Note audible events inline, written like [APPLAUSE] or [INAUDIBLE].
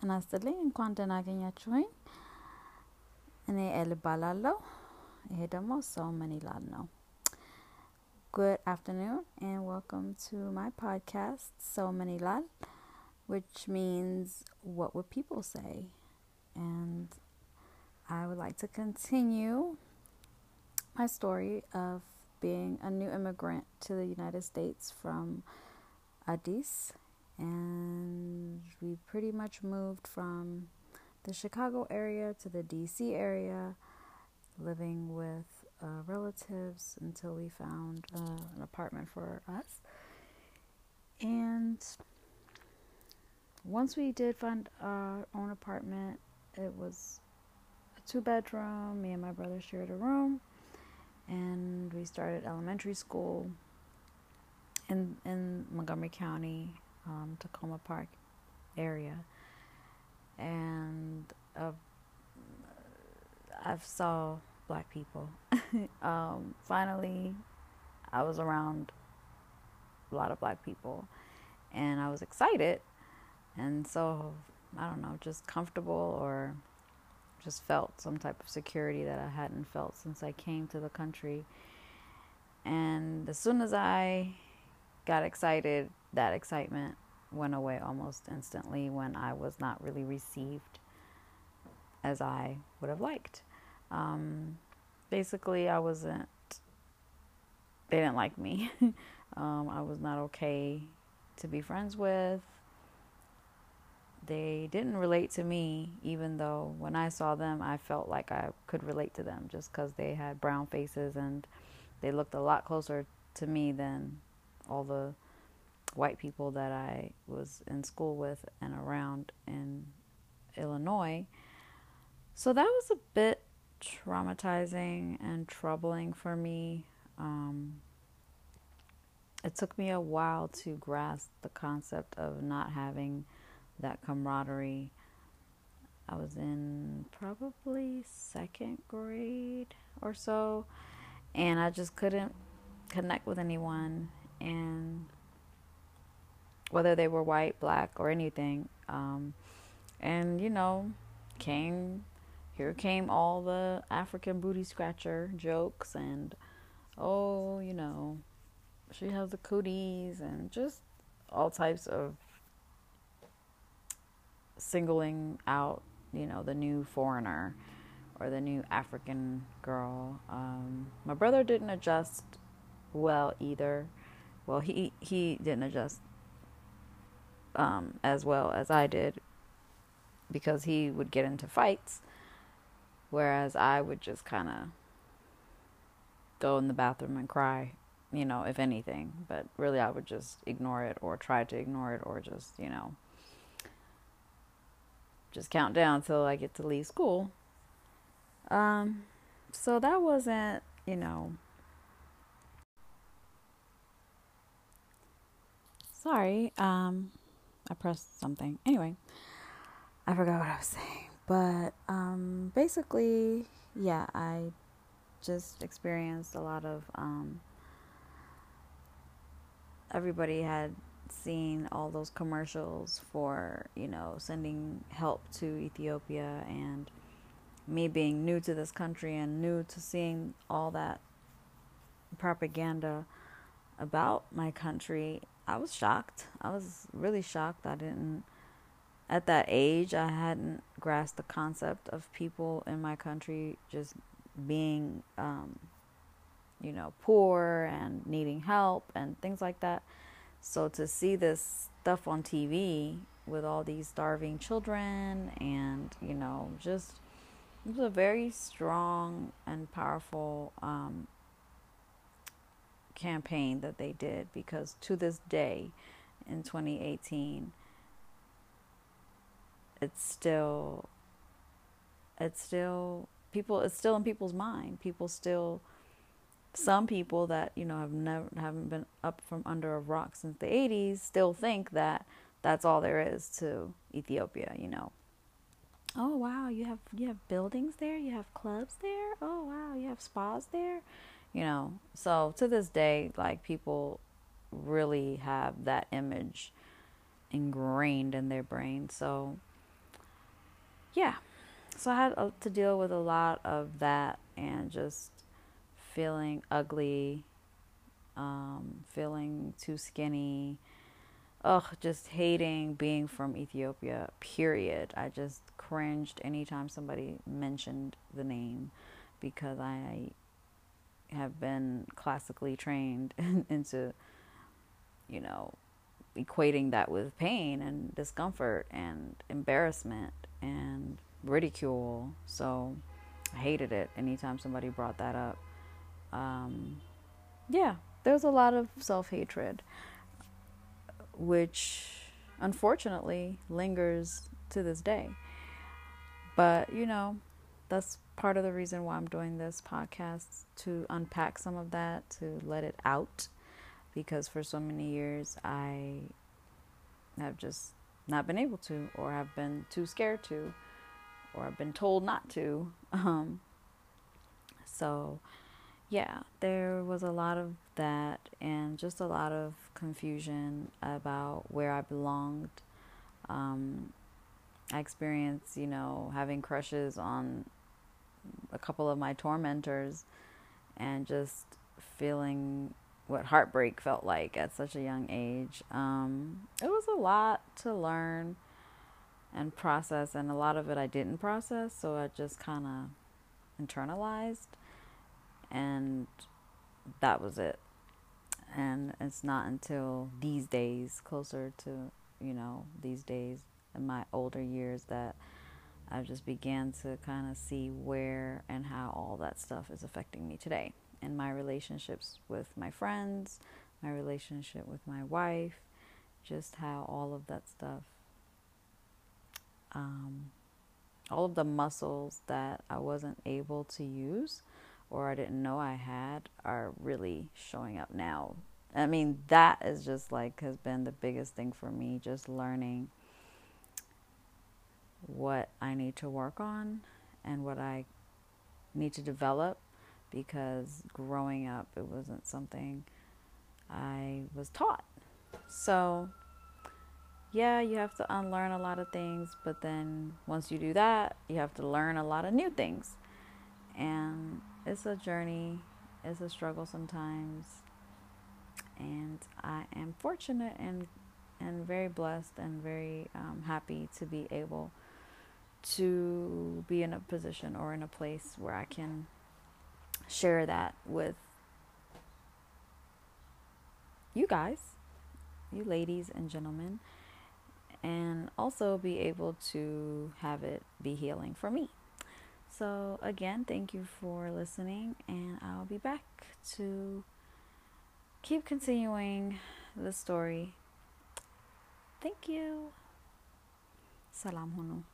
ጤና ይስጥልኝ እንኳን ደህና አገኛችሁኝ። እኔ ኤል እባላለሁ። ይሄ ደግሞ ሰው ምን ይላል ነው። Good afternoon and welcome to my podcast, So Many Lal, which means what would people say? And I would like to continue my story of being a new immigrant to the United States from Addis. and we pretty much moved from the Chicago area to the DC area, living with uh, relatives until we found uh, an apartment for us. And once we did find our own apartment, it was a two bedroom. Me and my brother shared a room, and we started elementary school in in Montgomery County, um, Takoma Park area, and uh, I've saw black people. [LAUGHS] um, finally, I was around a lot of black people, and I was excited, and so I don't know, just comfortable or just felt some type of security that I hadn't felt since I came to the country. And as soon as I got excited, that excitement went away almost instantly when I was not really received as I would have liked. Um, basically, I wasn't, they didn't like me. [LAUGHS] um, I was not okay to be friends with. They didn't relate to me, even though when I saw them, I felt like I could relate to them just because they had brown faces and they looked a lot closer to me than all the white people that I was in school with and around in Illinois. So that was a bit traumatizing and troubling for me. Um, it took me a while to grasp the concept of not having that camaraderie. I was in probably second grade or so, and I just couldn't connect with anyone. And whether they were white, black, or anything, um, and you know, came here came all the African booty scratcher jokes and oh, you know, she has the cooties and just all types of singling out, you know, the new foreigner or the new African girl. Um, my brother didn't adjust well either. Well, he he didn't adjust um, as well as I did because he would get into fights, whereas I would just kind of go in the bathroom and cry, you know, if anything. But really, I would just ignore it or try to ignore it or just, you know, just count down till I get to leave school. Um, so that wasn't, you know, sorry. Um, I pressed something. Anyway, I forgot what I was saying. But um, basically, yeah, I just experienced a lot of. Um, everybody had seen all those commercials for, you know, sending help to Ethiopia and me being new to this country and new to seeing all that propaganda about my country I was shocked. I was really shocked. I didn't, at that age, I hadn't grasped the concept of people in my country just being, um, you know, poor and needing help and things like that. So to see this stuff on TV with all these starving children and, you know, just, it was a very strong and powerful um, campaign that they did because to this day in 2018 it's still it's still people it's still in people's mind. People still some people that you know have never haven't been up from under a rock since the 80s still think that that's all there is to Ethiopia you know. Oh wow you have you have buildings there? You have clubs there? Oh wow you have spas there you know so to this day like people really have that image ingrained in their brain so yeah, so I had to deal with a lot of that and just feeling ugly, um, feeling too skinny. Ugh, just hating being from Ethiopia, period. I just cringed anytime somebody mentioned the name because I have been classically trained [LAUGHS] into, you know, equating that with pain and discomfort and embarrassment and ridicule. So I hated it anytime somebody brought that up. Um, yeah, there's a lot of self hatred, which unfortunately lingers to this day. But, you know, that's part of the reason why I'm doing this podcast to unpack some of that, to let it out. Because for so many years, I have just not been able to, or have been too scared to, or I've been told not to. [LAUGHS] Um, so, yeah, there was a lot of that and just a lot of confusion about where I belonged. Um, I experienced, you know, having crushes on a couple of my tormentors and just feeling what heartbreak felt like at such a young age. Um, it was a lot to learn and process, and a lot of it I didn't process, so I just kind of internalized, and that was it. And it's not until these days, closer to you know these days in my older years, that I just began to kind of see where and how all that stuff is affecting me today and my relationships with my friends, my relationship with my wife, just how all of that stuff um, all of the muscles that I wasn't able to use or I didn't know I had are really showing up now. I mean, that is just like has been the biggest thing for me, just learning what I need to work on and what I need to develop because growing up it wasn't something I was taught. So, yeah, you have to unlearn a lot of things, but then once you do that, you have to learn a lot of new things. And it's a journey, it's a struggle sometimes. And I am fortunate and and very blessed and very um, happy to be able to be in a position or in a place where I can share that with you guys, you ladies and gentlemen and also be able to have it be healing for me. So, again, thank you for listening, and I'll be back to keep continuing the story. Thank you. Salam hunu.